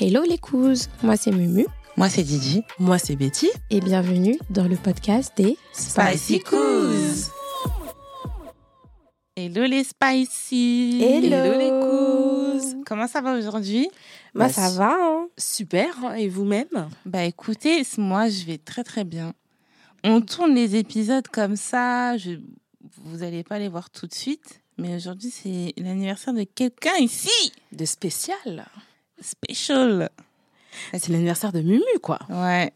Hello les cousses, moi c'est Mumu Moi, c'est Didi. Moi, c'est Betty. et bienvenue dans le podcast des Spicy Coos. Hello les Spicy. Hello. les cousses. Comment ça va aujourd'hui? Moi Bah, ça va hein Super. hein, Et vous-même? Bah écoutez, moi je vais très très bien. On tourne les épisodes comme ça. Je... Vous n'allez pas les voir tout de suite. Mais aujourd'hui, c'est l'anniversaire de quelqu'un ici. De spécial. Special. C'est l'anniversaire de Mumu, quoi. Ouais.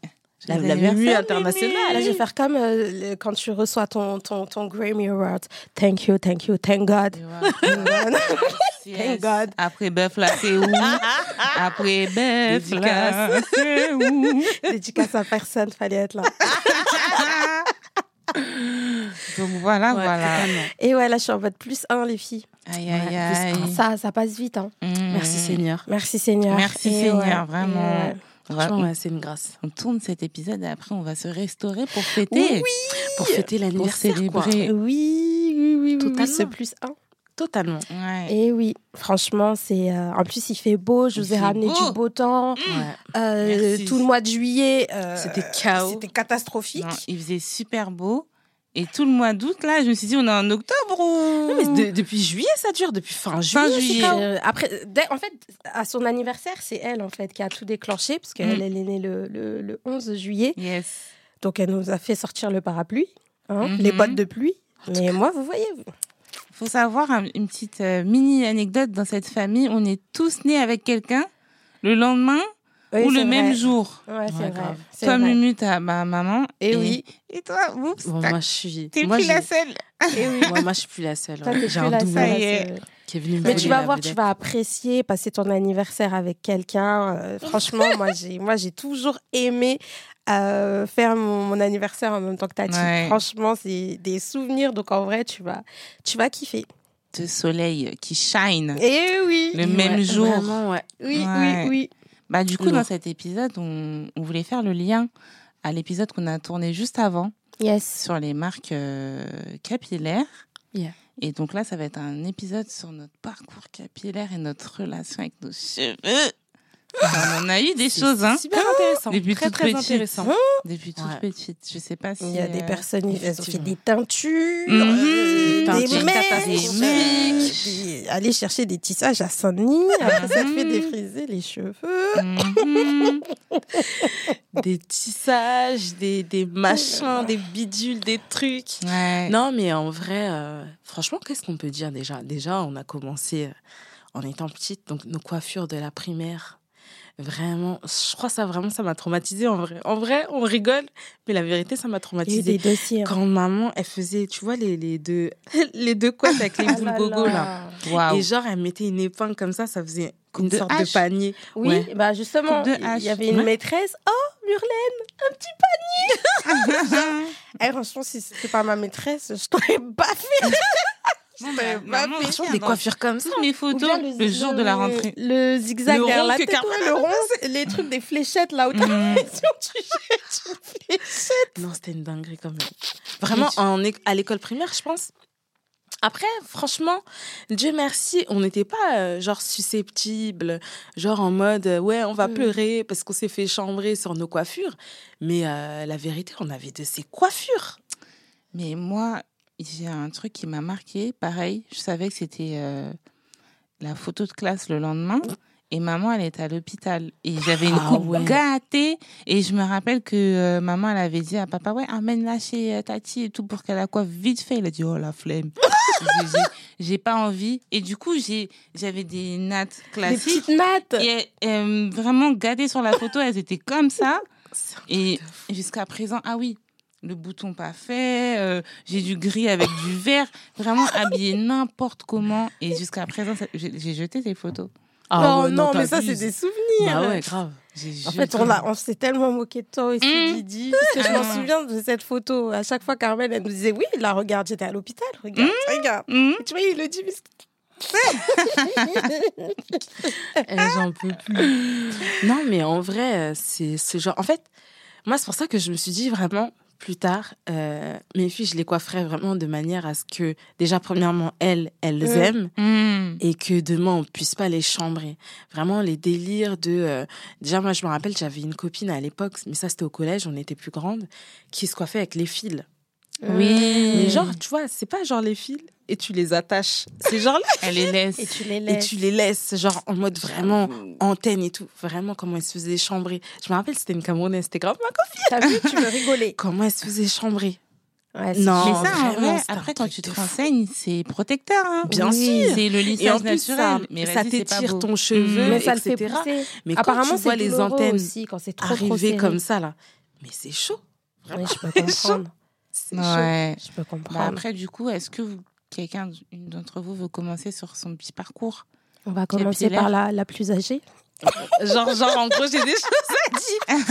La, la Mumu internationale. Là je vais faire comme euh, quand tu reçois ton, ton, ton Grammy Award. Thank you, thank you, thank God. Thank God. Yes. Thank God. Après bœuf là, c'est où? Après bœuf là, c'est où? Dédicace à personne, fallait être là. Donc voilà, Ouais, voilà. totalement. Et ouais, là je suis en mode plus 1 les filles. Aïe, Ouais, aïe, plus aïe. Ça, ça passe vite. Hein. Mmh. Merci Seigneur. Merci Seigneur. Merci Et Seigneur, ouais, vraiment. et va- Franchement, ouais, c'est une grâce. on tourne cet épisode et après on va se restaurer pour fêter. Pour fêter Pour l'anniversaire, quoi. célébrer. Oui, oui, oui, oui, oui, Totalement. ce plus 1. Totalement. Ouais. Et oui, franchement, c'est. euh, En plus, il fait beau. Je Il vous ai ramené beau. du beau temps. Ouais. Euh, tout le mois de juillet. euh, C'était chaos. C'était catastrophique. Non, il faisait super beau. Et tout le mois d'août, là, je me suis dit, on est en octobre ou... Non, mais de- depuis juillet, ça dure. Depuis fin juillet. Euh, après, en fait, à son anniversaire, c'est elle en fait qui a tout déclenché parce qu'elle Mm. elle est née le, le, le 11 juillet. Yes. Donc elle nous a fait sortir le parapluie, hein, Mhm. les bottes de pluie. Mais moi, vous voyez, faut savoir un- une petite euh, mini anecdote dans cette famille. On est tous nés avec quelqu'un le lendemain oui, ou le même jour. Ouais, c'est Ouais, vrai. Toi. Mumu, t'as ma maman. Et oui. Et toi, oups, Bon, moi, je suis. t'es plus la seule. Et oui. Moi, moi, je suis plus la seule. Ouais. J'ai un double seule, Ça y est. c'est- qui est venu me Mais tu vas voir, tu vas apprécier passer ton anniversaire avec quelqu'un. Euh, franchement, moi, j'ai, moi, j'ai toujours aimé euh, faire mon, mon anniversaire en même temps que Tati. Ouais. Franchement, c'est des souvenirs. Donc, en vrai, tu vas, tu vas kiffer. Ce soleil qui shine Et oui. le même Ouais, jour. Vraiment, ouais. Oui, Ouais. oui, oui. Bah, du coup, dans cet épisode, on, on voulait faire le lien à l'épisode qu'on a tourné juste avant Yes. sur les marques euh, capillaires. Yeah. Et donc là, ça va être un épisode sur notre parcours capillaire et notre relation avec nos cheveux. On en a eu des choses, hein, Super intéressant. Depuis très, toute très petite. intéressant. depuis toute Ouais. petite. Je sais pas si. Il y a des euh, personnes, elles ont fait des teintures, Mhm. euh, Des des teintures mèches, catastrophiques. euh, des- aller chercher des tissages à Saint-Denis. Après, ça te fait Mhm. défriser les cheveux. mhm. des tissages, des, des machins, des bidules, des trucs. Ouais. Non, mais en vrai, euh, franchement, qu'est-ce qu'on peut dire déjà? Déjà, on a commencé en étant petite, donc nos coiffures de la primaire. Vraiment, je crois que ça vraiment, ça m'a traumatisée en vrai. En vrai, on rigole, mais la vérité, ça m'a Il y a eu traumatisée. des dossiers. hein. Quand maman, elle faisait, tu vois, les, les deux, les deux couettes avec les Ah boules là gogo là. Et genre, elle mettait une épingle comme ça, ça faisait une de sorte de panier. Oui, Ouais. bah justement, il y avait une Ouais. maîtresse. Oh, Murlaine, un petit panier. Eh, franchement, si c'était pas ma maîtresse, je t'aurais baffé. Bon, Ouais, bah, bah, Franchement, des coiffures comme ça. mes photos bien le, jour de la rentrée. Le zigzag Le derrière rond la tête, ouais, le rond, les trucs des fléchettes là où t'as l'impression que tu jettes une fléchette. Non, c'était une dinguerie quand même. Vraiment, tu- en, é- à l'école primaire, je pense. Après, franchement, Dieu merci, on n'était pas euh, genre susceptible, genre en mode euh, ouais, on va Mm. pleurer parce qu'on s'est fait chambrer sur nos coiffures. Mais euh, la vérité, on avait de ces coiffures. Mais moi, j'ai un truc qui m'a marqué. Pareil, je savais que c'était euh, la photo de classe le lendemain. Et maman, elle était à l'hôpital. Et j'avais une Ah coupe ouais. gâtée. Et je me rappelle que euh, maman, elle avait dit à papa, ouais, amène-la chez euh, Tati et tout pour qu'elle la coiffe vite fait. Il a dit, oh, la flemme. J'ai- pas envie. Et du coup, j'avais des nattes Des classiques. petites nattes. Et euh, vraiment gâtées sur la photo, elles étaient comme ça. Et jusqu'à présent, ah oui, le bouton pas fait, euh, j'ai du gris avec du vert, vraiment habillé n'importe comment. Et jusqu'à présent, ça- j'ai j'ai jeté des photos. Ah oh ouais, non, mais ça, t'abuses. c'est des souvenirs. Bah ouais, grave. J'ai En jeté- fait, on, a- on s'est tellement moqué de toi aussi, Mmh. Didi. Parce que je m'en Ah. souviens de cette photo. À chaque fois, Carmen, elle nous disait Oui, là, regarde, j'étais à l'hôpital. Regarde, regarde. Mhm. Et tu vois, il le dit, mais Eh, J'en peux plus. Non, mais en vrai, euh, c'est ce genre. En fait, moi, c'est pour ça que je me suis dit vraiment, plus tard, euh, mes filles, je les coifferais vraiment de manière à ce que, déjà, premièrement, elles, elles Mm. aiment Mm. et que demain, on puisse pas les chambrer. Vraiment, les délires de... euh, déjà, moi, je me rappelle, j'avais une copine à l'époque, mais ça, c'était au collège, on était plus grande, qui se coiffait avec les fils. Oui. Mais genre, tu vois, c'est pas genre les fils et tu les attaches. C'est genre là, Elle les laisse. Et tu les et laisses. tu les laisses, genre en mode vraiment antenne et tout. Vraiment, comment elle se faisait chambrer. Je me rappelle, c'était une Camerounaise, c'était grave ma copine. T'as vu, tu veux rigoler. Comment elle se faisait chambrer. Ouais, c'est Non. Mais ça, vraiment, vrai, après, quand tu te renseignes, c'est protecteur. Hein. Bien Oui. sûr. C'est le Et en lissage plus, ça, naturel. Mais ça t'étire ton cheveu, Mais ça le fait etc. Mais quand Apparemment, tu vois c'est les antennes aussi quand c'est trop arriver comme ça, là, mais c'est chaud. Oui, je peux C'est comprendre. C'est. Ouais. Je peux Bah, comprendre. après, du coup, est-ce que quelqu'un une d'entre vous veut commencer sur son petit parcours? On va commencer par la, la plus âgée. Genre, genre, en gros, j'ai des choses à dire.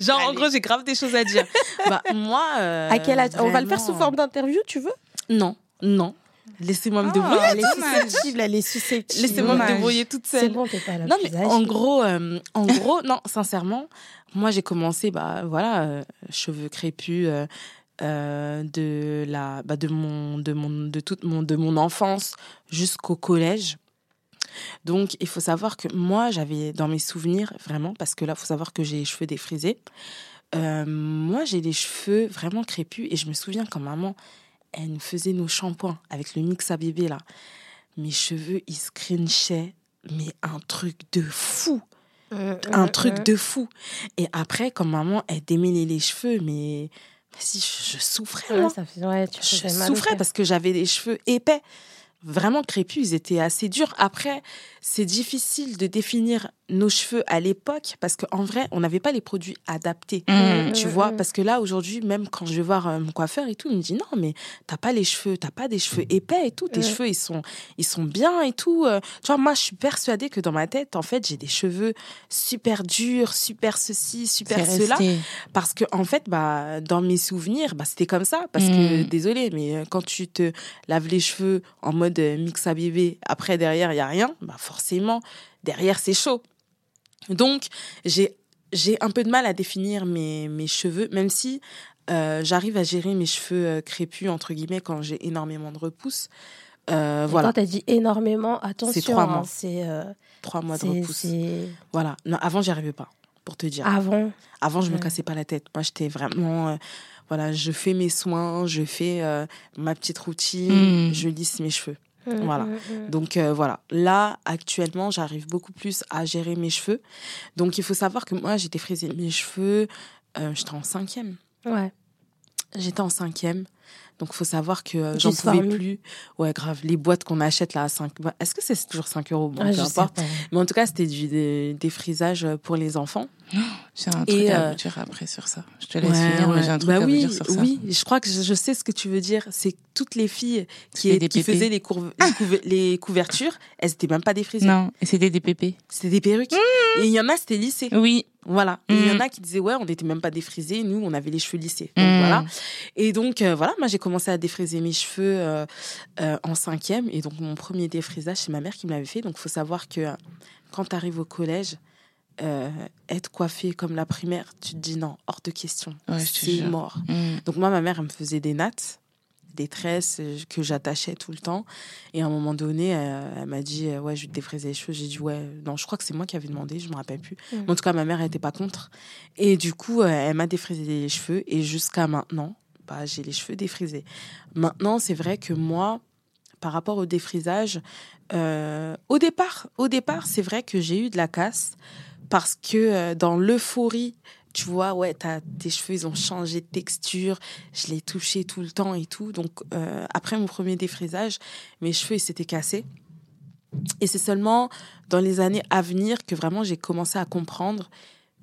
Genre, en gros, j'ai grave des choses à dire. Bah, moi. euh, à quel âge? On va le faire sous forme d'interview, tu veux? Non, non. Laissez-moi me Ah, débrouiller. Elle est susceptible, elle est susceptible. Laissez-moi me débrouiller toute C'est seule. bon, t'es pas la Non, mais en gros, euh, en gros, non, sincèrement, moi, j'ai commencé, bah, voilà, euh, cheveux crépus. Euh, euh, de la bah, de mon de mon de toute mon de mon enfance jusqu'au collège. Donc il faut savoir que moi j'avais dans mes souvenirs vraiment parce que là faut savoir que j'ai les cheveux défrisés Euh, moi j'ai les cheveux vraiment crépus et je me souviens quand maman elle nous faisait nos shampoings avec le mix à bébé là. Mes cheveux ils scrunchaient mais un truc de fou. Mm, un truc de fou. Et après, quand maman, elle démêlait les cheveux, mais si je, je souffrais, Ouais, moi. ça fait, ouais, tu Je souffrais parce que j'avais des cheveux épais, vraiment crépus, ils étaient assez durs. Après, c'est difficile de définir nos cheveux à l'époque parce qu'en vrai, on n'avait pas les produits adaptés. Mm. Tu Mm, vois, parce que là, aujourd'hui, même quand je vais voir euh, mon coiffeur et tout, il me dit non, mais t'as pas les cheveux, t'as pas des cheveux épais et tout, tes cheveux, ils sont, ils sont bien et tout. euh. Tu vois, moi, je suis persuadée que dans ma tête, en fait, j'ai des cheveux super durs, super ceci, super cela. resté. Parce que, en fait, bah, dans mes souvenirs, bah, c'était comme ça. Parce que, désolé, mais euh, quand tu te laves les cheveux en mode mix à bébé, après, derrière, il y a rien, bah, forcément, derrière, c'est chaud. Donc, j'ai j'ai un peu de mal à définir mes, mes cheveux, même si euh, j'arrive à gérer mes cheveux euh, crépus, entre guillemets, quand j'ai énormément de repousse. Euh, voilà, Quand t'as dit énormément, attention. trois hein, mois. C'est euh, trois mois de c'est- repousse. c'est Voilà. Non, avant, j'y arrivais pas, pour te dire. avant? Avant, je me Ouais. cassais pas la tête. Moi, j'étais vraiment. voilà, je fais mes soins, je fais ma petite routine, Mm. je lisse mes cheveux. Mm, Voilà. mm, mm. Donc euh, voilà, là actuellement, j'arrive beaucoup plus à gérer mes cheveux. Donc il faut savoir que moi, j'étais frisé mes cheveux, euh, j'étais en cinquième. Ouais. J'étais en cinquième. Donc il faut savoir que euh, j'en pouvais plus. Ouais, grave. Les boîtes qu'on achète là à 5. bah, Est-ce que c'est toujours 5 euros? Bon, Ah, peu je sais importe. pas. Mais en tout cas, c'était du dé- défrisage pour les enfants. J'ai un truc Et, à euh, vous dire après sur ça. Je te laisse Ouais, finir, mais ouais. j'ai un truc Bah à oui, vous dire sur ça. Oui, je crois que je, je sais ce que tu veux dire. C'est que toutes les filles qui, des faisaient les, courv- les, couve- les couvertures, elles étaient même pas défrisées. Non, et c'était des pépés. C'était des perruques. Et il y en a, c'était lissé. Oui. Voilà. Il y en Mm. a qui disaient, ouais, on n'était même pas défrisés. Nous, on avait les cheveux lissés. Donc Mm. voilà. Et donc, euh, voilà, moi, j'ai commencé à défriser mes cheveux euh, euh, en cinquième. Et donc, mon premier défrisage, c'est ma mère qui me l'avait fait. Donc, il faut savoir que quand tu arrives au collège, être coiffée comme la primaire, tu te dis non, hors de question. Ouais, c'est mort. Mm. Donc moi, ma mère, elle me faisait des nattes, des tresses euh, que j'attachais tout le temps. Et à un moment donné, euh, elle m'a dit, euh, ouais, je vais te défriser les cheveux. J'ai dit, ouais, non, je crois que c'est moi qui avais demandé, je me rappelle plus. Mm. Mais en tout cas, ma mère, elle était pas contre. Et du coup, elle m'a défrisé les cheveux. Et jusqu'à maintenant, bah, j'ai les cheveux défrisés. Maintenant, c'est vrai que moi, par rapport au défrisage, euh, au départ, au départ, c'est vrai que j'ai eu de la casse parce que euh, dans l'euphorie, tu vois, ouais, t'as- tes cheveux, ils ont changé de texture, je les touchais tout le temps et tout. Donc, euh, après mon premier défrisage, mes cheveux, ils s'étaient cassés. Et c'est seulement dans les années à venir que vraiment j'ai commencé à comprendre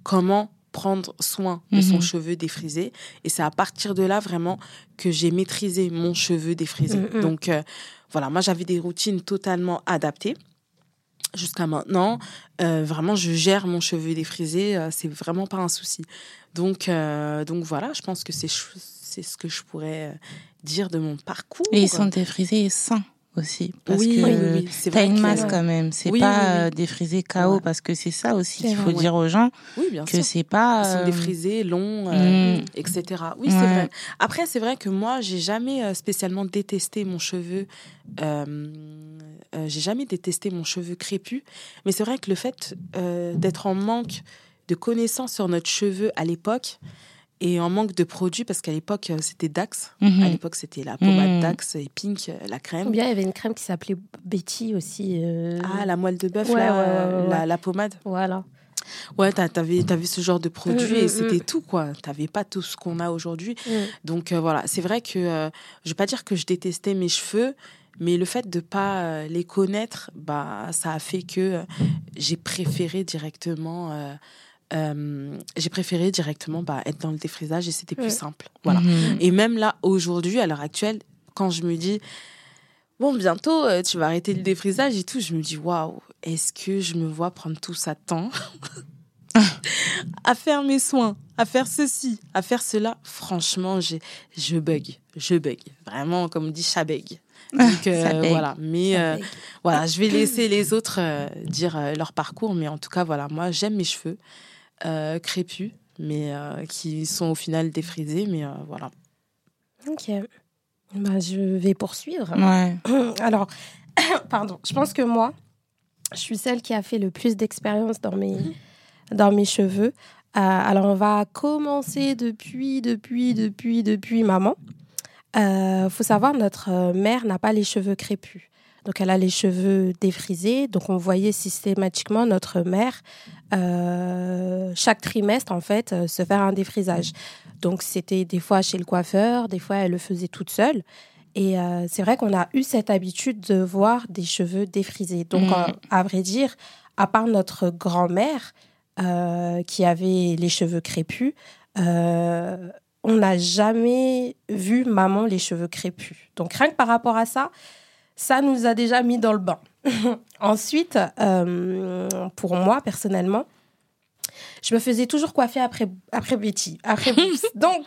comment prendre soin de son Mhm. cheveu défrisé. Et c'est à partir de là vraiment que j'ai maîtrisé mon cheveu défrisé. Mhm. Donc euh, voilà, moi j'avais des routines totalement adaptées. Jusqu'à maintenant, euh, vraiment, je gère mon cheveu défrisé, euh, c'est vraiment pas un souci. Donc, euh, donc voilà, je pense que c'est ce que je pourrais dire de mon parcours. Et ils sont défrisés et sains aussi. Parce Oui, que oui, oui, t'as une que- masse quand même. C'est pas euh, défrisé KO Ouais. parce que c'est ça aussi qu'il faut dire aux gens Oui, bien que sûr. c'est pas. Euh, défrisés, longs, euh, mm. etc. Oui, c'est vrai. Après, c'est vrai que moi, j'ai jamais euh, spécialement détesté mon cheveu. euh, j'ai jamais détesté mon cheveu crépus. Mais c'est vrai que le fait d'être en manque de connaissances sur notre cheveu à l'époque et en manque de produits, parce qu'à l'époque, euh, c'était Dax. mhm. À l'époque, c'était la pommade Mm. Dax et Pink, euh, la Ou crème. bien il y avait une crème qui s'appelait Betty aussi. euh, Ah, la moelle de bœuf, Ouais, là, ouais, ouais, ouais, La, ouais. la pommade. Voilà. Ouais, t'as- t'avais, t'avais ce genre de produits Mm, mm, et c'était mm. tout, quoi. T'avais pas tout ce qu'on a aujourd'hui. Mm. Donc euh, voilà, c'est vrai que euh, je vais pas dire que je détestais mes cheveux, mais le fait de pas les connaître, bah ça a fait que j'ai préféré directement, euh, j'ai préféré directement bah, être dans le défrisage et c'était plus Ouais. simple. Voilà. Mhm. Et même là aujourd'hui, à l'heure actuelle, quand je me dis bon bientôt euh, tu vas arrêter le défrisage et tout, je me dis waouh, est-ce que je me vois prendre tout ça de temps à faire mes soins, à faire ceci, à faire cela, franchement, j'ai, je bug, je bug. Vraiment, comme on dit, ça bug. Donc euh, voilà, mais euh, bègue. voilà, je vais laisser les autres euh, dire euh, leur parcours, mais en tout cas, voilà, moi j'aime mes cheveux euh, crépus, mais euh, qui sont au final défrisés, mais euh, voilà. Ok. Bah, je vais poursuivre. Ouais. Alors, pardon, je pense que moi, je suis celle qui a fait le plus d'expérience dans mes, dans mes cheveux. Euh, alors, on va commencer depuis, depuis, depuis, depuis maman. Euh, faut savoir, notre mère n'a pas les cheveux crépus. Donc, elle a les cheveux défrisés. Donc, on voyait systématiquement notre mère, euh, chaque trimestre, en fait, euh, se faire un défrisage. Donc, c'était des fois chez le coiffeur, des fois, elle le faisait toute seule. Et euh, c'est vrai qu'on a eu cette habitude de voir des cheveux défrisés. Donc, euh, à vrai dire, à part notre grand-mère qui avait les cheveux crépus, on n'a jamais vu maman les cheveux crépus. Donc, rien que par rapport à ça, ça nous a déjà mis dans le bain. Ensuite, euh, pour moi, personnellement, je me faisais toujours coiffer après, après Betty, après. Donc,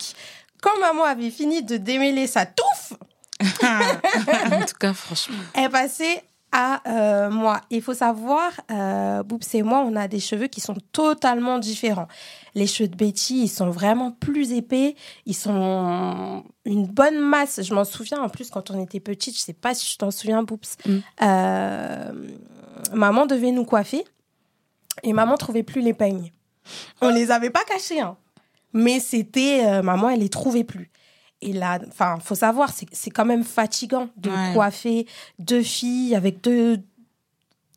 quand maman avait fini de démêler sa touffe, en tout cas, franchement. est passée à euh, moi. Il faut savoir, euh, Boops et moi, on a des cheveux qui sont totalement différents. Les cheveux de Betty, ils sont vraiment plus épais. Ils sont une bonne masse. Je m'en souviens en plus quand on était petite. Je sais pas si je t'en souviens, Boops. Mm. Euh, maman devait nous coiffer et maman trouvait plus les peignes. On les avait pas cachés, hein. mais c'était euh, maman, elle les trouvait plus. Et là, enfin, faut savoir, c'est quand même fatigant de Ouais. coiffer deux filles avec deux.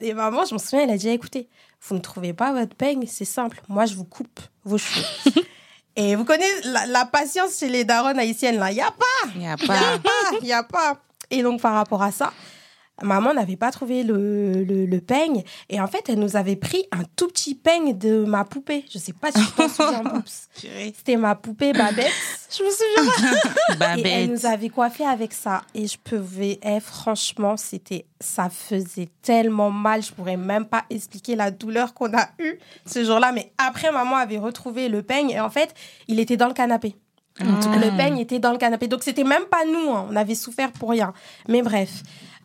Et maman, je me souviens, elle a dit écoutez, vous ne trouvez pas votre peigne, c'est simple. Moi, je vous coupe vos cheveux. Et vous connaissez la, la patience chez les darons haïtiennes, là. Il n'y a pas, Il n'y a il n'y pas. a pas, il n'y a pas. Et donc, par rapport à ça, maman n'avait pas trouvé le, le, le peigne. Et en fait, elle nous avait pris un tout petit peigne de ma poupée. Je ne sais pas si tu t'en souviens. C'était ma poupée Babette. Je me souviens et elle Babette. nous avait coiffé avec ça. Et je pouvais, eh, franchement, c'était, ça faisait tellement mal. Je pourrais même pas expliquer la douleur qu'on a eue ce jour-là. Mais après, maman avait retrouvé le peigne. Et en fait, il était dans le canapé. Ah. Le peigne était dans le canapé. Donc, c'était même pas nous. hein. On avait souffert pour rien. Mais bref.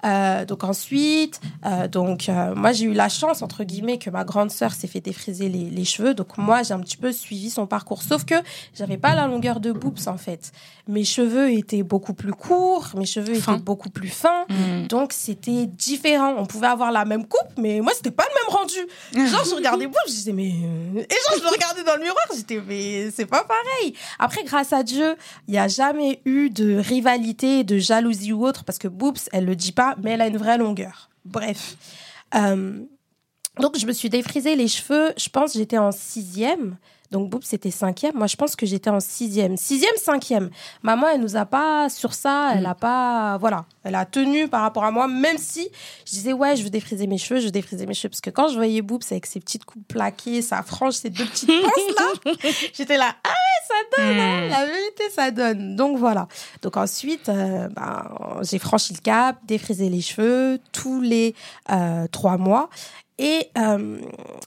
Euh, donc ensuite, euh, donc euh, moi j'ai eu la chance entre guillemets que ma grande sœur s'est fait défriser les, les cheveux. Donc moi j'ai un petit peu suivi son parcours. Sauf que j'avais pas la longueur de Boops en fait. Mes cheveux étaient beaucoup plus courts, mes cheveux étaient beaucoup plus fins. Mm. Donc c'était différent. On pouvait avoir la même coupe, mais moi c'était pas le même rendu. Genre je regardais Boops, je disais mais euh, et genre je me regardais dans le miroir, j'étais mais c'est pas pareil. Après grâce à Dieu, il n'y a jamais eu de rivalité, de jalousie ou autre parce que Boops, elle le dit pas, mais elle a une vraie longueur. Bref. Euh, donc je me suis défrisé les cheveux. Je pense j'étais en sixième. Donc Boops c'était cinquième. Moi je pense que j'étais en sixième, sixième, cinquième. Maman elle nous a pas sur ça, elle Mm. a pas, voilà, elle a tenu par rapport à moi. Même si je disais ouais je veux défriser mes cheveux, je veux défriser mes cheveux parce que quand je voyais Boops avec ses petites coupes plaquées, sa frange, ses deux petites pinces là, j'étais là ah ouais ça donne. hein. Mm. La vérité, ça donne. Donc voilà. Donc ensuite, euh, ben, j'ai franchi le cap, défrisé les cheveux tous les euh, trois mois. Et euh,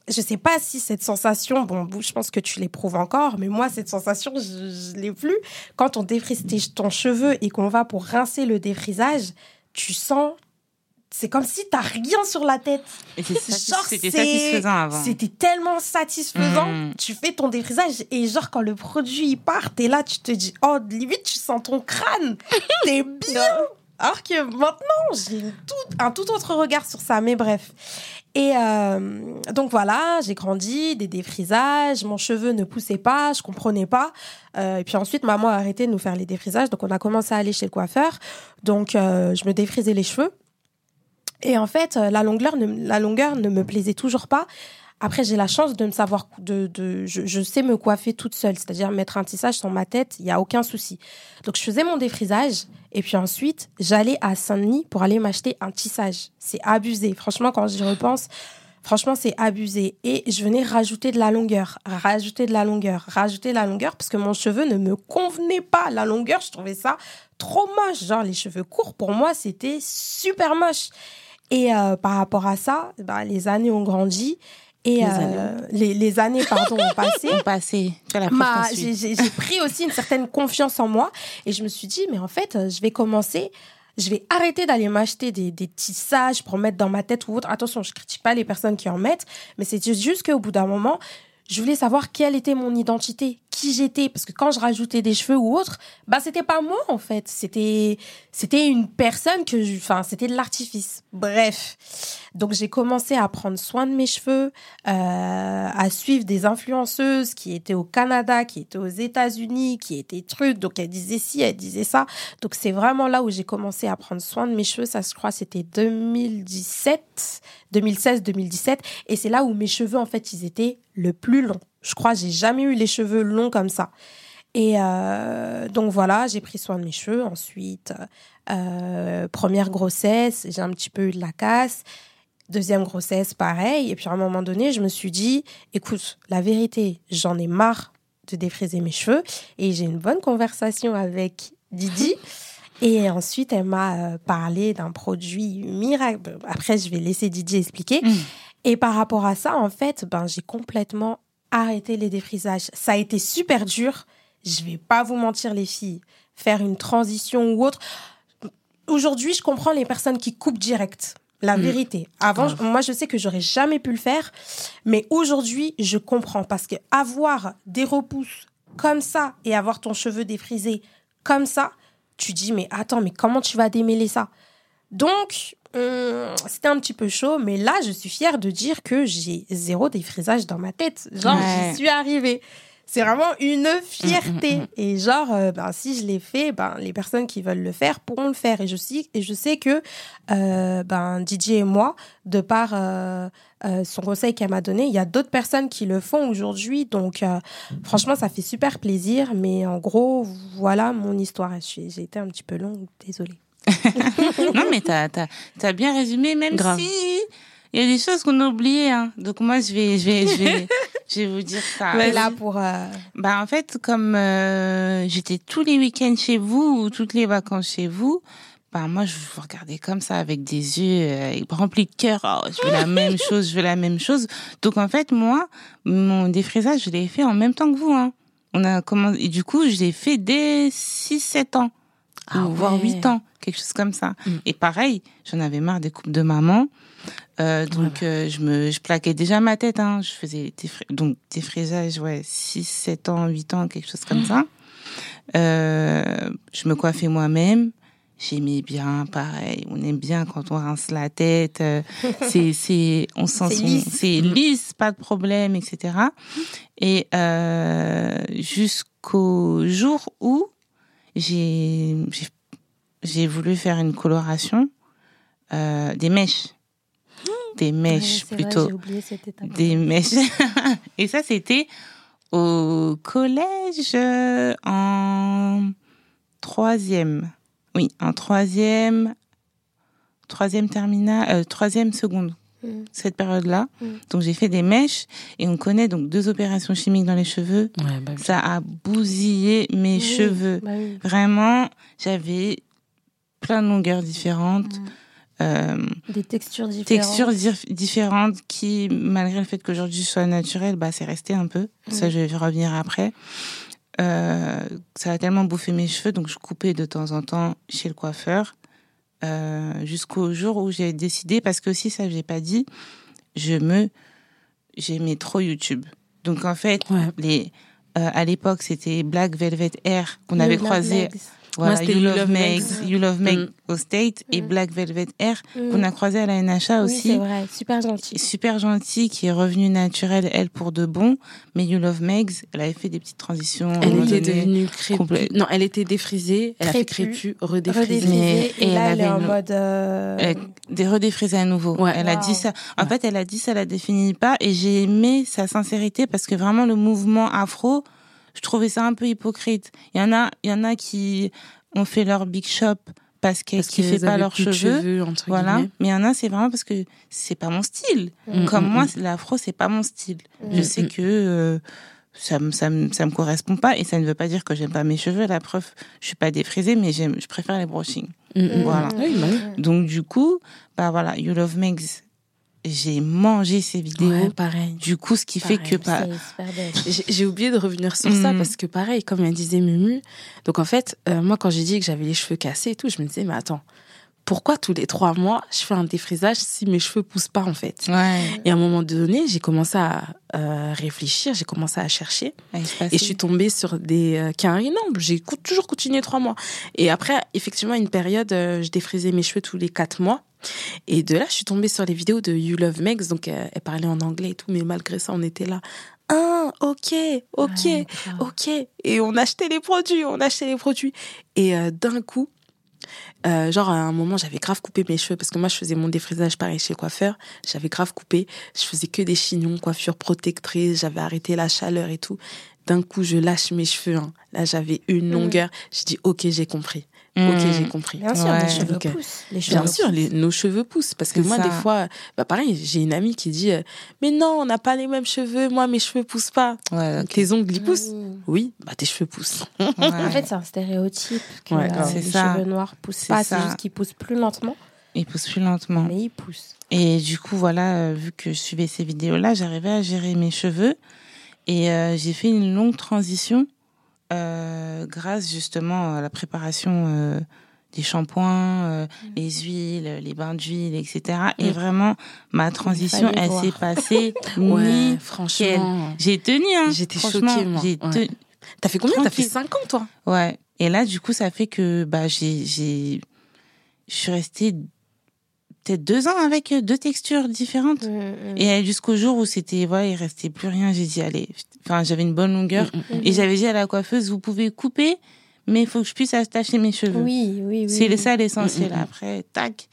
je sais pas si cette sensation, bon, je pense que tu l'éprouves encore, mais moi, cette sensation, je, je l'ai plus. Quand on défrise ton cheveu et qu'on va pour rincer le défrisage, tu sens c'est comme si t'as rien sur la tête. C'était satisfaisant avant. C'était tellement satisfaisant. Mhm. Tu fais ton défrisage et genre quand le produit il part, t'es là, tu te dis oh limite tu sens ton crâne, t'es bien. Alors que maintenant j'ai un tout autre regard sur ça. Mais bref. Et euh, donc voilà, j'ai grandi, des défrisages, mon cheveu ne poussait pas, je comprenais pas. Euh, et puis ensuite, maman a arrêté de nous faire les défrisages, donc on a commencé à aller chez le coiffeur. Donc euh, je me défrisais les cheveux. Et en fait, euh, la longueur ne, la longueur ne me plaisait toujours pas. Après, j'ai la chance de me savoir, de, de, je, sais me coiffer toute seule, c'est-à-dire mettre un tissage sur ma tête, il y a aucun souci. Donc, je faisais mon défrisage et puis ensuite, j'allais à Saint-Denis pour aller m'acheter un tissage. C'est abusé. Franchement, quand j'y repense, franchement, c'est abusé. Et je venais rajouter de la longueur, rajouter de la longueur, rajouter de la longueur parce que mon cheveu ne me convenait pas. La longueur, je trouvais ça trop moche. Genre, les cheveux courts, pour moi, c'était super moche. Et euh, par rapport à ça, bah, les années ont grandi. Et Les euh, années. les, les années pardon, ont passé. J'ai pris aussi une certaine confiance en moi et je me suis dit mais en fait euh, je vais commencer je vais arrêter d'aller m'acheter des, des tissages pour mettre dans ma tête ou autre attention je critique pas les personnes qui en mettent mais c'est juste qu'au bout d'un moment je voulais savoir quelle était mon identité qui j'étais parce que quand je rajoutais des cheveux ou autre bah c'était pas moi en fait c'était c'était une personne que enfin c'était de l'artifice bref donc j'ai commencé à prendre soin de mes cheveux euh, à suivre des influenceuses qui étaient au Canada, qui étaient aux États-Unis, qui étaient trucs. Donc elles disaient ci, elles disaient ça. Donc c'est vraiment là où j'ai commencé à prendre soin de mes cheveux. Ça, je crois, c'était 2017, 2016, 2017. Et c'est là où mes cheveux, en fait, ils étaient le plus longs. Je crois, j'ai jamais eu les cheveux longs comme ça. Et euh, donc voilà, j'ai pris soin de mes cheveux. Ensuite, euh, première grossesse, j'ai un petit peu eu de la casse. Deuxième grossesse, pareil. Et puis à un moment donné, je me suis dit, écoute, la vérité, j'en ai marre de défriser mes cheveux. Et j'ai une bonne conversation avec Didi. Et ensuite, elle m'a euh, parlé d'un produit miracle. Après, je vais laisser Didi expliquer. Mm. Et par rapport à ça, en fait, ben, j'ai complètement arrêté les défrisages. Ça a été super dur. Je vais pas vous mentir, les filles. Faire une transition ou autre. Aujourd'hui, je comprends les personnes qui coupent direct. La Mm. vérité. Avant, je- moi, je sais que j'aurais jamais pu le faire. Mais aujourd'hui, je comprends. Parce que avoir des repousses comme ça et avoir ton cheveu défrisé comme ça, tu dis, mais attends, mais comment tu vas démêler ça? Donc, hum, c'était un petit peu chaud. Mais là, je suis fière de dire que j'ai zéro défrisage dans ma tête. Genre, Ouais. j'y suis arrivée. C'est vraiment une fierté. Mm, mm, mm. Et genre, euh, ben, si je l'ai fait, ben, les personnes qui veulent le faire pourront le faire. Et je sais, et je sais que euh, ben, Didier et moi, de par euh, son conseil qu'elle m'a donné, il y a d'autres personnes qui le font aujourd'hui. Donc, franchement, ça fait super plaisir. Mais en gros, voilà mon histoire. J'ai été un petit peu longue, désolée. non, mais t'as as, bien résumé, même Grave. si il y a des choses qu'on a oubliées. Hein. Donc moi, je vais, je vais, je vais, je vais vous dire ça. Mais là, pour... euh, Bah en fait, comme euh, j'étais tous les week-ends chez vous ou toutes les vacances chez vous, bah moi je vous regardais comme ça avec des yeux euh, remplis de cœur. Oh, je veux la même chose, je veux la même chose. Donc en fait moi, mon défrisage, je l'ai fait en même temps que vous. Hein. On a comment et du coup je l'ai fait dès 6-7 ans, Ah ou voire ouais. 8 ans, quelque chose comme ça. Mm. Et pareil, j'en avais marre des coupes de maman. Euh, donc euh, je me je plaquais déjà ma tête hein. je faisais des donc des frisages ouais 6 7 ans 8 ans quelque chose comme ça euh, je me coiffais moi-même j'aimais bien pareil on aime bien quand on rince la tête c'est c'est on sent C'est lisse. c'est lisse pas de problème etc et euh, jusqu'au jour où j'ai j'ai j'ai voulu faire une coloration euh, des mèches des mèches ouais, vrai, plutôt J'ai oublié des mèches. Et ça, c'était au collège euh, en troisième. Oui, en troisième, troisième terminale, euh, troisième seconde. Mm. Cette période-là. Mm. Donc j'ai fait des mèches et on connaît donc deux opérations chimiques dans les cheveux. Ouais, bah, oui. Ça a bousillé mes Oui, cheveux. bah oui. Vraiment, j'avais plein de longueurs différentes. Euh, Des textures différentes. textures dif- différentes qui, malgré le fait qu'aujourd'hui je sois naturelle, bah, c'est resté un peu. Ça, je vais revenir après. Euh, ça a tellement bouffé mes cheveux, donc je coupais de temps en temps chez le coiffeur. euh, jusqu'au jour où j'ai décidé, parce que aussi ça j'ai pas dit, je me j'aimais trop YouTube. Donc en fait, Ouais. les à l'époque c'était Black Velvet Air qu'on avait croisé. Legs. Voilà, Moi, You You Love Megs. You Love Meg Mm. au State et Mm. Black Velvet Air Mm. qu'on a croisé à la NHA Oui, aussi c'est vrai, super gentil. super gentille, qui est revenue naturelle, elle, pour de bon. Mais You Love Megs, elle avait fait des petites transitions. Elle était devenue crépue. Non, elle était défrisée. Elle a fait Crépue. crépue, redéfrisée. Redéfrisée, Mais- et et là, elle elle est en une- mode... euh, Euh, des redéfrisés à nouveau. Ouais. Elle a Wow. dit ça. En Ouais. fait, elle a dit ça, la définit pas. Et j'ai aimé sa sincérité parce que vraiment, le mouvement afro, je trouvais ça un peu hypocrite. Il y en a, il y en a qui ont fait leur big shop parce qu'elles Parce kiffaient pas leurs cheveux. entre Voilà. guillemets. Mais il y en a, c'est vraiment parce que c'est pas mon style. Mm, Comme mm, moi, mm. c'est- l'afro, c'est pas mon style. Je sais que euh, ça me ça me ça me correspond pas et ça ne veut pas dire que j'aime pas mes cheveux. La preuve, je suis pas défrisée, mais j'aime, je préfère les brushing. Mm. Voilà. Oui, bah oui. Donc du coup, bah voilà, You Love Megs, j'ai mangé ces vidéos. Ouais, pareil. Du coup, ce qui fait que. J'ai oublié de revenir sur ça Mhm. parce que pareil, comme elle disait Mumu, donc en fait, euh, moi quand j'ai dit que j'avais les cheveux cassés et tout, je me disais mais attends, pourquoi tous les trois mois je fais un défrisage si mes cheveux poussent pas en fait? Ouais, Et à un moment donné, j'ai commencé à euh, réfléchir, j'ai commencé à chercher ouais, et je suis tombée sur des euh, quinri. Non, j'ai toujours continué trois mois. Et après, effectivement, une période, euh, je défrisais mes cheveux tous les quatre mois. Et de là, je suis tombée sur les vidéos de You Love Megs. Donc, elle parlait en anglais et tout, mais malgré ça, on était là. Ah, ok, ok, Ouais, ok. Et on achetait les produits, on achetait les produits. Et euh, d'un coup, euh, genre à un moment, j'avais grave coupé mes cheveux parce que moi, je faisais mon défrisage pareil chez le coiffeur. J'avais grave coupé. Je faisais que des chignons, coiffure protectrice. J'avais arrêté la chaleur et tout. D'un coup, je lâche mes cheveux. hein. Là, j'avais une Mm. longueur. Je dis, ok, j'ai compris. Mm. Ok, j'ai compris. Bien sûr, Ouais. les cheveux poussent. Les cheveux Bien sûr, poussent. les- nos cheveux poussent. Parce que moi, ça. des fois, bah pareil, j'ai une amie qui dit, euh, mais non, on n'a pas les mêmes cheveux. Moi, mes cheveux poussent pas. Ouais, ok. Tes ongles, ils poussent. Mm. Oui, bah tes cheveux poussent. Ouais. En fait, c'est un stéréotype que Ouais, euh, les C'est ça. cheveux noirs poussent C'est pas. C'est juste qu'ils poussent plus lentement, il pousse plus lentement. mais ils poussent. Et du coup, voilà, euh, vu que je suivais ces vidéos-là, j'arrivais à gérer mes cheveux. Et euh, j'ai fait une longue transition euh, grâce justement à la préparation euh, des shampoings, euh, les huiles, les bains d'huile, etc. Et Mm. vraiment, ma transition, elle s'est passée Ouais, franchement. J'ai tenu, hein. J'étais choquée, moi. J'ai Ouais. tenu. T'as fait combien? T'as fait Tranquille. 5 ans, toi? Ouais. Et là, du coup, ça fait que bah j'ai j'ai je suis restée peut-être deux ans avec deux textures différentes. Mm, mm. Et jusqu'au jour où c'était, voilà, il restait plus rien, j'ai dit, allez, enfin, j'avais une bonne longueur. Mm, mm, mm. Et j'avais dit à la coiffeuse, vous pouvez couper, mais il faut que je puisse attacher mes cheveux. Oui, oui, oui. c'est oui. ça l'essentiel. Après, tac,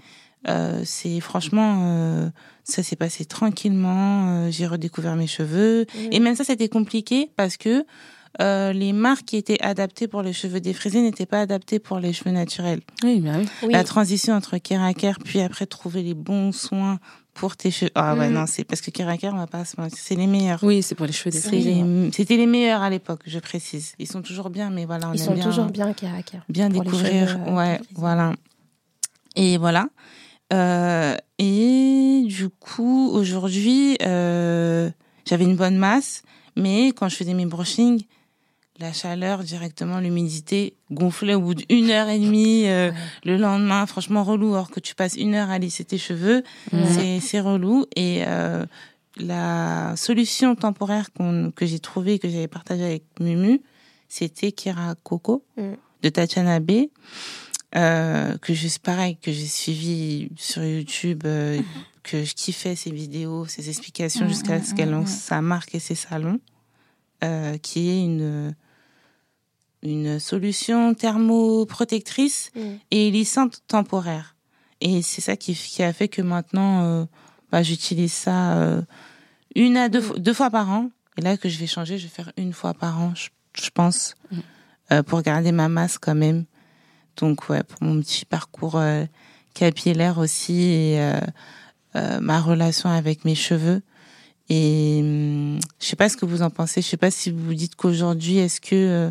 euh, c'est franchement, euh, ça s'est passé tranquillement. euh, j'ai redécouvert mes cheveux. Mm. Et même ça, c'était compliqué parce que euh, les marques qui étaient adaptées pour les cheveux défrisés n'étaient pas adaptées pour les cheveux naturels. Oui, bah oui. Oui. La transition entre Keraker, puis après trouver les bons soins pour tes cheveux. Ah ouais, Mm. non, c'est parce que Keraker, on va pas c'est les meilleurs. Oui, c'est pour les cheveux des filles. C'était les meilleurs à l'époque, je précise. Ils sont toujours bien, mais voilà, on Ils aime sont bien, toujours bien caractère. bien découvrir. cheveux, euh, ouais, voilà. Et voilà. Euh, et du coup, aujourd'hui, euh, j'avais une bonne masse, mais quand je faisais mes brushings, la chaleur directement, l'humidité gonflait au bout d'une heure et demie. euh, Ouais. Le lendemain, franchement relou, alors que tu passes une heure à lisser tes cheveux, c'est relou. Et euh, la solution temporaire que j'ai trouvée, que j'avais partagée avec Mumu, c'était Kira Coco Mm. de Tatiana B. Euh, que je pareil que j'ai suivi sur YouTube que je kiffais ses vidéos ses explications jusqu'à ce qu'elle lance sa marque et ses salons qui est une une solution thermoprotectrice Mm. et lissante temporaire. Et c'est ça qui, qui a fait que maintenant, euh, bah, j'utilise ça euh, une à deux, fois- deux fois par an. Et là que je vais changer, je vais faire une fois par an, je, je pense, Mm. euh, pour garder ma masse quand même. Donc ouais, pour mon petit parcours capillaire aussi et ma relation avec mes cheveux. Et hum, je sais pas ce que vous en pensez. Je sais pas si vous vous dites qu'aujourd'hui, est-ce que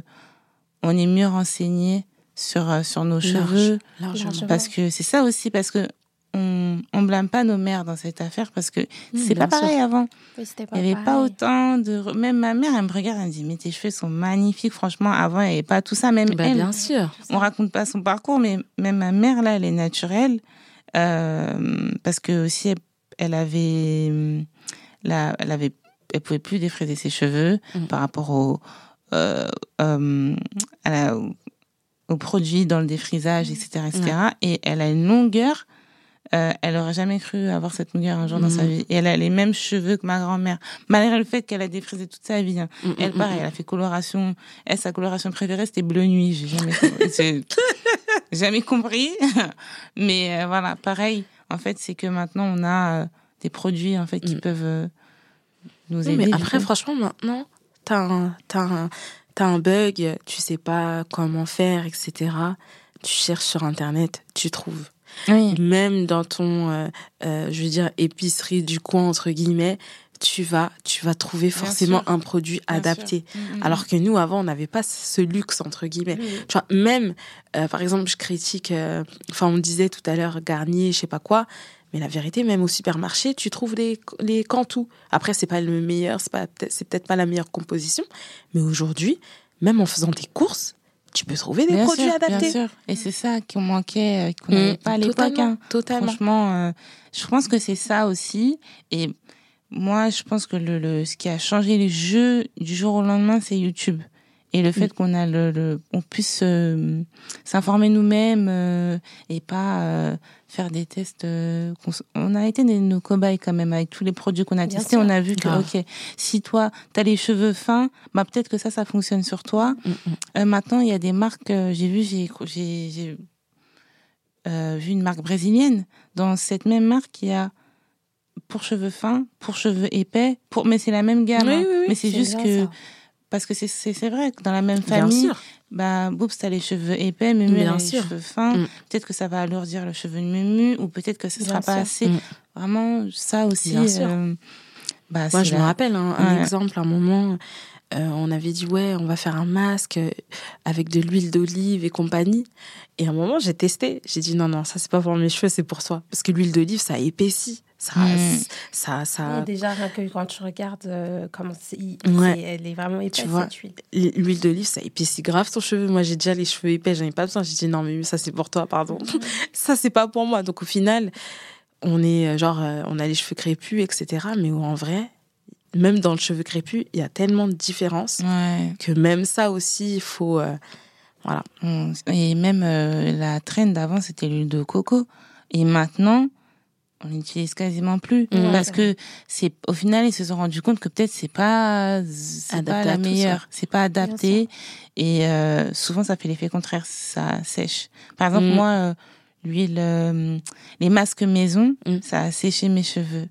on est mieux renseigné sur euh, sur nos cheveux parce que c'est ça aussi parce que on, on blâme pas nos mères dans cette affaire parce que Mmh, c'est pas sûr. pareil avant. Oui, Il n'y avait pas autant de. Même ma mère, elle me regarde, elle me dit Mais tes cheveux sont magnifiques. Franchement, avant, il n'y avait pas tout ça. Même Bah, elle, bien sûr. on raconte pas son parcours, mais même ma mère, là, elle est naturelle. euh, parce que aussi, elle, elle avait. hum, La, elle avait. Elle pouvait plus défriser ses cheveux Mhm. par rapport au. Euh, euh, à la- au- aux produits dans le défrisage, etc., etc. Et elle a une longueur. euh, elle aurait jamais cru avoir cette longueur un jour dans sa Mhm. vie. Et elle a les mêmes cheveux que ma grand-mère, malgré le fait qu'elle a défrisé toute sa vie. hein. Mm, Elle, mm, pareil, mm. elle a fait coloration. Elle, sa coloration préférée, c'était bleu nuit. J'ai jamais, j'ai jamais compris. Mais euh, voilà, pareil. En fait, c'est que maintenant, on a euh, des produits, en fait, qui Mm. peuvent euh, nous Oui, aider. mais du après, franchement, maintenant, t'as un, t'as un, t'as un bug, tu sais pas comment faire, etc. Tu cherches sur Internet, tu trouves. oui. Même dans ton, euh, euh, je veux dire, épicerie du coin, entre guillemets, tu vas, tu vas trouver forcément un produit Bien adapté. sûr. Mm, mm, Alors que nous, avant, on n'avait pas ce luxe, entre guillemets. Tu vois, même, euh, par exemple, je critique, enfin, on disait tout à l'heure Garnier, je sais pas quoi, mais la vérité, même au supermarché, tu trouves les, les Cantou. Après, c'est pas le meilleur, c'est pas, peut-être- c'est peut-être pas la meilleure composition, mais aujourd'hui, même en faisant tes courses, tu peux trouver des Bien produits sûr, adaptés. Bien sûr. Et c'est ça qu'on manquait, euh, qu'on n'avait pas à l'époque. totalement, hein. totalement. Franchement, euh, je pense que c'est ça aussi. Et moi, je pense que le, le, ce qui a changé les jeux du jour au lendemain, c'est YouTube. Et le fait qu'on a le, le, on puisse euh, s'informer nous-mêmes euh, et pas euh, faire des tests. euh, on a été des- nos cobayes quand même avec tous les produits qu'on a testés. On a vu que Grave. ok, si toi t'as les cheveux fins, bah peut-être que ça, ça fonctionne sur toi. Mm, mm. Euh, maintenant, il y a des marques. euh, j'ai vu, j'ai, j'ai, j'ai euh, vu une marque brésilienne. Dans cette même marque, il y a pour cheveux fins, pour cheveux épais, pour mais c'est la même gamme. Oui, hein. oui, oui, mais c'est juste que ça. Parce que c'est, c'est, c'est vrai que dans la même famille, bah Boobs t'as les cheveux épais, Mumu a les sûr. cheveux fins. Mm. Peut-être que ça va alourdir le cheveu de Mumu ou peut-être que ce sera pas sûr. assez. Mm. Vraiment, ça aussi. Bien sûr. euh, bah, Moi, je la- me rappelle hein, un Ouais. exemple, un moment, euh, on avait dit, ouais, on va faire un masque avec de l'huile d'olive et compagnie. Et à un moment, j'ai testé. J'ai dit, non, non, ça, c'est pas pour mes cheveux, c'est pour toi. Parce que l'huile d'olive, ça épaissit. Ça, Mm. ça, ça, Oui, déjà, rien que quand tu regardes euh, comment c'est, Ouais. c'est- elle est vraiment épaisse, Tu vois. cette huile. l'huile d'olive, ça épaissit grave ton cheveu. Moi, j'ai déjà les cheveux épais, j'en ai pas besoin. J'ai dit, non, mais ça, c'est pour toi, pardon. ça, c'est pas pour moi. Donc, au final, on est euh, genre, euh, on a les cheveux crépus, etc. Mais en vrai, même dans le cheveu crépus, il y a tellement de différences Ouais. que même ça aussi, il faut. euh, voilà. On- Et même euh, la trend d'avant, c'était l'huile de coco. Et maintenant, on l'utilise quasiment plus. Parce que c'est, au final, ils se sont rendus compte que peut-être c'est pas, c'est pas la meilleure. C'est pas adapté. Et euh, souvent, ça fait l'effet contraire. Ça sèche. Par exemple, Mm. moi, euh, l'huile, euh, les masques maison, Mm. ça a séché mes cheveux.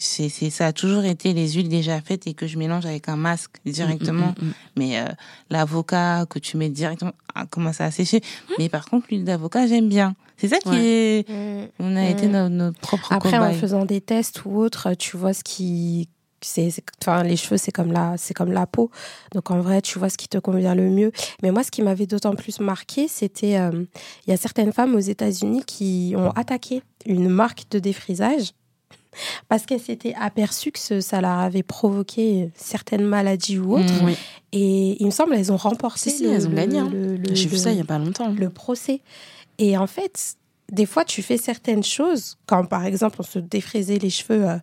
C'est, c'est, ça a toujours été les huiles déjà faites et que je mélange avec un masque directement. Mm, mm, mm, Mais euh, l'avocat que tu mets directement ah, commence à sécher. Mais par contre, l'huile d'avocat, j'aime bien. C'est ça qui Ouais. est. On a été notre, notre propre Après, en faisant des tests ou autre, tu vois ce qui. C'est, c'est- enfin, les cheveux, c'est comme la, c'est comme la peau. Donc, en vrai, tu vois ce qui te convient le mieux. Mais moi, ce qui m'avait d'autant plus marqué, c'était, euh, il y a certaines femmes aux États-Unis qui ont attaqué une marque de défrisage parce qu'elles s'étaient aperçues que ce- ça leur avait provoqué certaines maladies ou autres. Mm. Oui. Et il me semble, elles ont remporté. Si, si, le- elles ont le- gagné, hein. le- J'ai vu ça il y a pas longtemps. le procès. Et en fait, des fois, tu fais certaines choses, quand par exemple, on se défrisait les cheveux euh,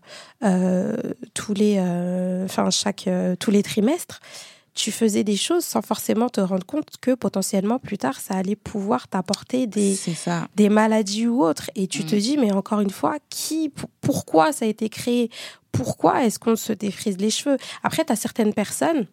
euh, tous les, euh, chaque, tous les trimestres. Tu faisais des choses sans forcément te rendre compte que potentiellement plus tard, ça allait pouvoir t'apporter des, maladies ou autres. Et tu Mm. te dis, mais encore une fois, qui, pourquoi ça a été créé? Pourquoi est-ce qu'on se défrise les cheveux? Après, tu as certaines personnes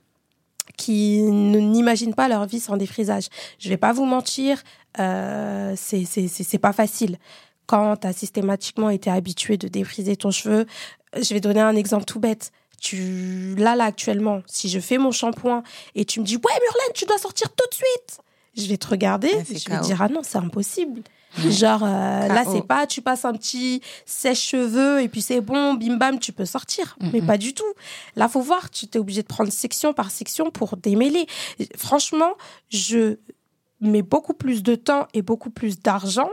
qui ne- n'imaginent pas leur vie sans défrisage. Je vais pas vous mentir, euh, c'est c'est- c'est- c'est pas facile. Quand tu as systématiquement été habitué de défriser ton cheveu, je vais donner un exemple tout bête. Tu, là, là, actuellement, si je fais mon shampoing et tu me dis, ouais, Murlène, tu dois sortir tout de suite, je vais te regarder, Ah, c'est je vais te dire, ah non, c'est impossible. Genre, euh, là, c'est pas, tu passes un petit sèche-cheveux et puis c'est bon, bim bam, tu peux sortir. Mais pas du tout. Là, faut voir, tu t'es obligé de prendre section par section pour démêler. Franchement, je mets beaucoup plus de temps et beaucoup plus d'argent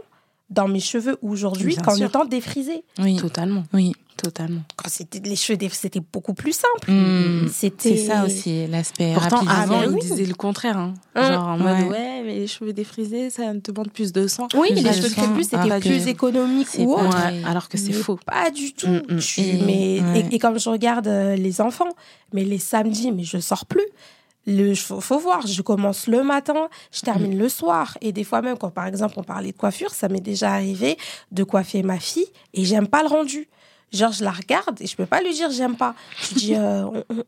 dans mes cheveux aujourd'hui qu'en étant défrisés. Oui, Totalement. oui. Totalement. Quand c'était les cheveux, c'était beaucoup plus simple. Mm. C'était C'est ça aussi, l'aspect Pourtant, ah, avant, mais ils oui. disaient le contraire. hein. Hein. Genre en mode, Ouais. ouais, mais les cheveux défrisés, ça demande plus de sang. Oui, Plus les de cheveux crépus, Ah, c'était plus de- économique ou autre. vrai. Ouais, alors que c'est faux. Pas du tout. Mm, mm. Tu- Et- mais, ouais. et, et comme je regarde euh, les enfants, mais les samedis, mais je sors plus. Le, faut, faut voir, je commence le matin, je termine le soir. Et des fois même, quand par exemple on parlait de coiffure, ça m'est déjà arrivé de coiffer ma fille et j'aime pas le rendu. Genre, je la regarde et je peux pas lui dire j'aime pas. Je dis, euh,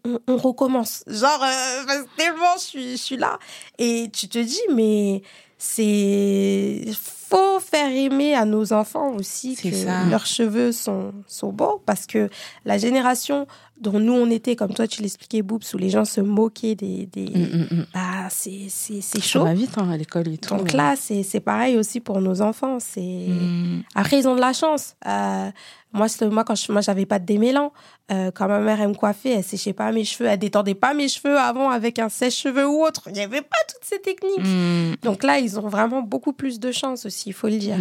on, on- recommence. Genre, euh, tellement je suis, je suis là. Et tu te dis, mais c'est. faut faire aimer à nos enfants aussi que ça. leurs cheveux sont, sont beaux parce que la génération dont nous on était, comme toi tu l'expliquais, Boobs, où les gens se moquaient des. des Mm, mm, mm. bah, c'est c'est- c'est Ça chaud. va vite hein, à l'école et tout. Donc là, c'est c'est pareil aussi pour nos enfants. C'est Mm. après ils ont de la chance. Euh, moi, moi quand je, moi j'avais pas de démêlant. Euh, quand ma mère elle me coiffait, elle séchait pas mes cheveux, elle détendait pas mes cheveux avant avec un sèche-cheveux ou autre. Il y avait pas toutes ces techniques. Donc là, ils ont vraiment beaucoup plus de chance aussi, il faut le dire.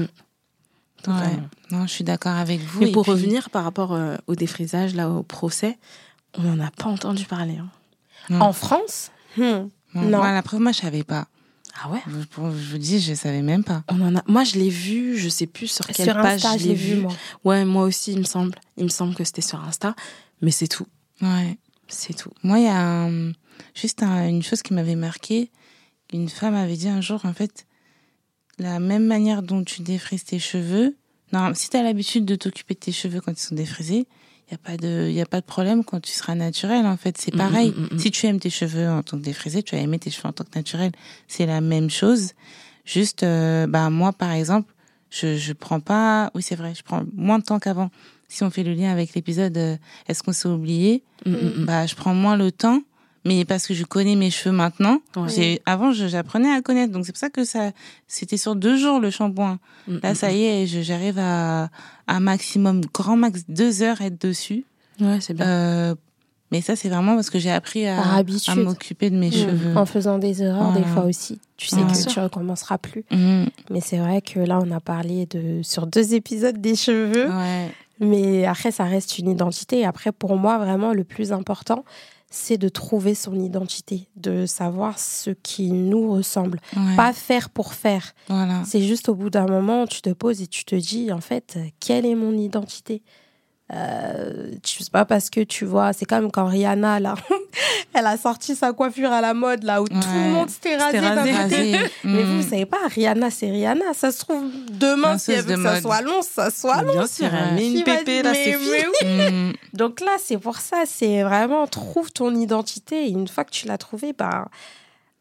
Ouais. Non, je suis d'accord avec vous. Mais Et pour puis- revenir par rapport euh, au défrisage, là, au procès, on n'en a pas entendu parler. hein. En France, hmm, Non, Non. Moi, la preuve, moi, je savais pas. Ah ouais? Je, vous dis, je savais même pas. on en a... Moi, je l'ai vu, je sais plus sur quelle sur page Insta, je l'ai l'ai vu, vu. moi. Ouais, moi aussi, il me semble. Il me semble que c'était sur Insta, mais c'est tout. Ouais. C'est tout. Moi, il y a un- juste un- une chose qui m'avait marqué. Une femme avait dit un jour, en fait, la même manière dont tu défrises tes cheveux. Non, si tu as l'habitude de t'occuper de tes cheveux quand ils sont défrisés, il n'y a, pas de- y a pas de problème quand tu seras naturel, en fait. C'est Mm, pareil. mm, mm, mm. Si tu aimes tes cheveux en tant que défrisé, tu vas aimer tes cheveux en tant que naturel. C'est la même chose. Juste, euh, bah, moi, par exemple, je, je prends pas, oui, c'est vrai, je prends moins de temps qu'avant. Si on fait le lien avec l'épisode, euh, est-ce qu'on s'est oublié? Bah, je prends moins le temps, mais parce que je connais mes cheveux maintenant. Ouais. Avant, j'apprenais à connaître, donc c'est pour ça que ça, c'était sur deux jours le shampoing. Mm, Là, mm, ça y est, j'arrive à un maximum, grand max, deux heures être dessus. mm. Ouais, c'est bien. Euh, mais ça, c'est vraiment parce que j'ai appris à, m'occuper de mes Mm. cheveux. En faisant des erreurs, des fois aussi. Tu sais Ouais. que tu sûr. recommenceras plus. Mais c'est vrai que là, on a parlé de sur deux épisodes des cheveux. Ouais. Mais après, ça reste une identité. Et après, pour moi, vraiment, le plus important, c'est de trouver son identité, de savoir ce qui nous ressemble. ouais. Pas faire pour faire. Voilà. C'est juste au bout d'un moment, tu te poses et tu te dis, en fait, quelle est mon identité? Euh, je sais pas parce que tu vois, c'est comme quand Rihanna là, elle a sorti sa coiffure à la mode là où tout le monde s'était rasé. Rasé. Rasé. Mais Mhm. vous, vous savez pas, Rihanna c'est Rihanna. Ça se trouve demain si elle veut que ça soit long, ça soit long. Bien sûr, elle met une pépé, là, mais- c'est mais oui. Mhm. Donc là, c'est pour ça, c'est vraiment trouve ton identité. Et une fois que tu l'as trouvée, bah,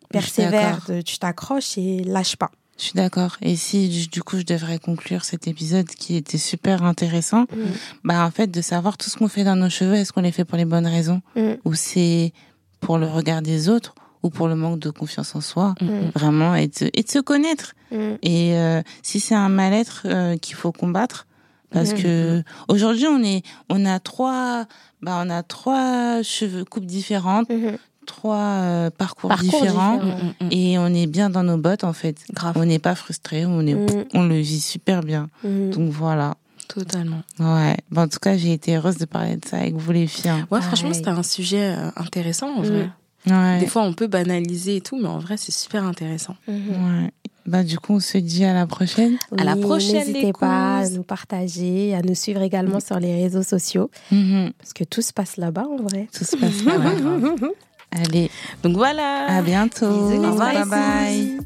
persévère, tu t'accroches et lâche pas. Je suis d'accord. Et si du- coup je devrais conclure cet épisode qui était super intéressant, Mm. bah en fait de savoir tout ce qu'on fait dans nos cheveux, est-ce qu'on les fait pour les bonnes raisons Mm. ou c'est pour le regard des autres ou pour le manque de confiance en soi, Mm. vraiment et de, et de se connaître. Et euh, si c'est un mal-être euh, qu'il faut combattre, parce que aujourd'hui on est, on a trois, bah on a trois cheveux coupes différentes, Mhm. Trois euh, parcours, Parcours différents. différents. Mm, mm, mm. Et on est bien dans nos bottes en fait. Grave. On n'est pas frustré, on est, on le vit super bien. Donc voilà. Totalement. Ouais. Bon, en tout cas, j'ai été heureuse de parler de ça avec vous les filles. hein. Ouais, Pareil. franchement, c'était un sujet euh, intéressant en vrai. Ouais. Des fois, on peut banaliser et tout, mais en vrai, c'est super intéressant. Mhm. Ouais. Bah du coup, on se dit à la prochaine. À la prochaine, N'hésitez pas à nous partager, à nous suivre également sur les réseaux sociaux, Mhm. parce que tout se passe là-bas en vrai. Tout se passe bien. Allez, Donc voilà. à bientôt. Bisous, Au revoir, bye bye.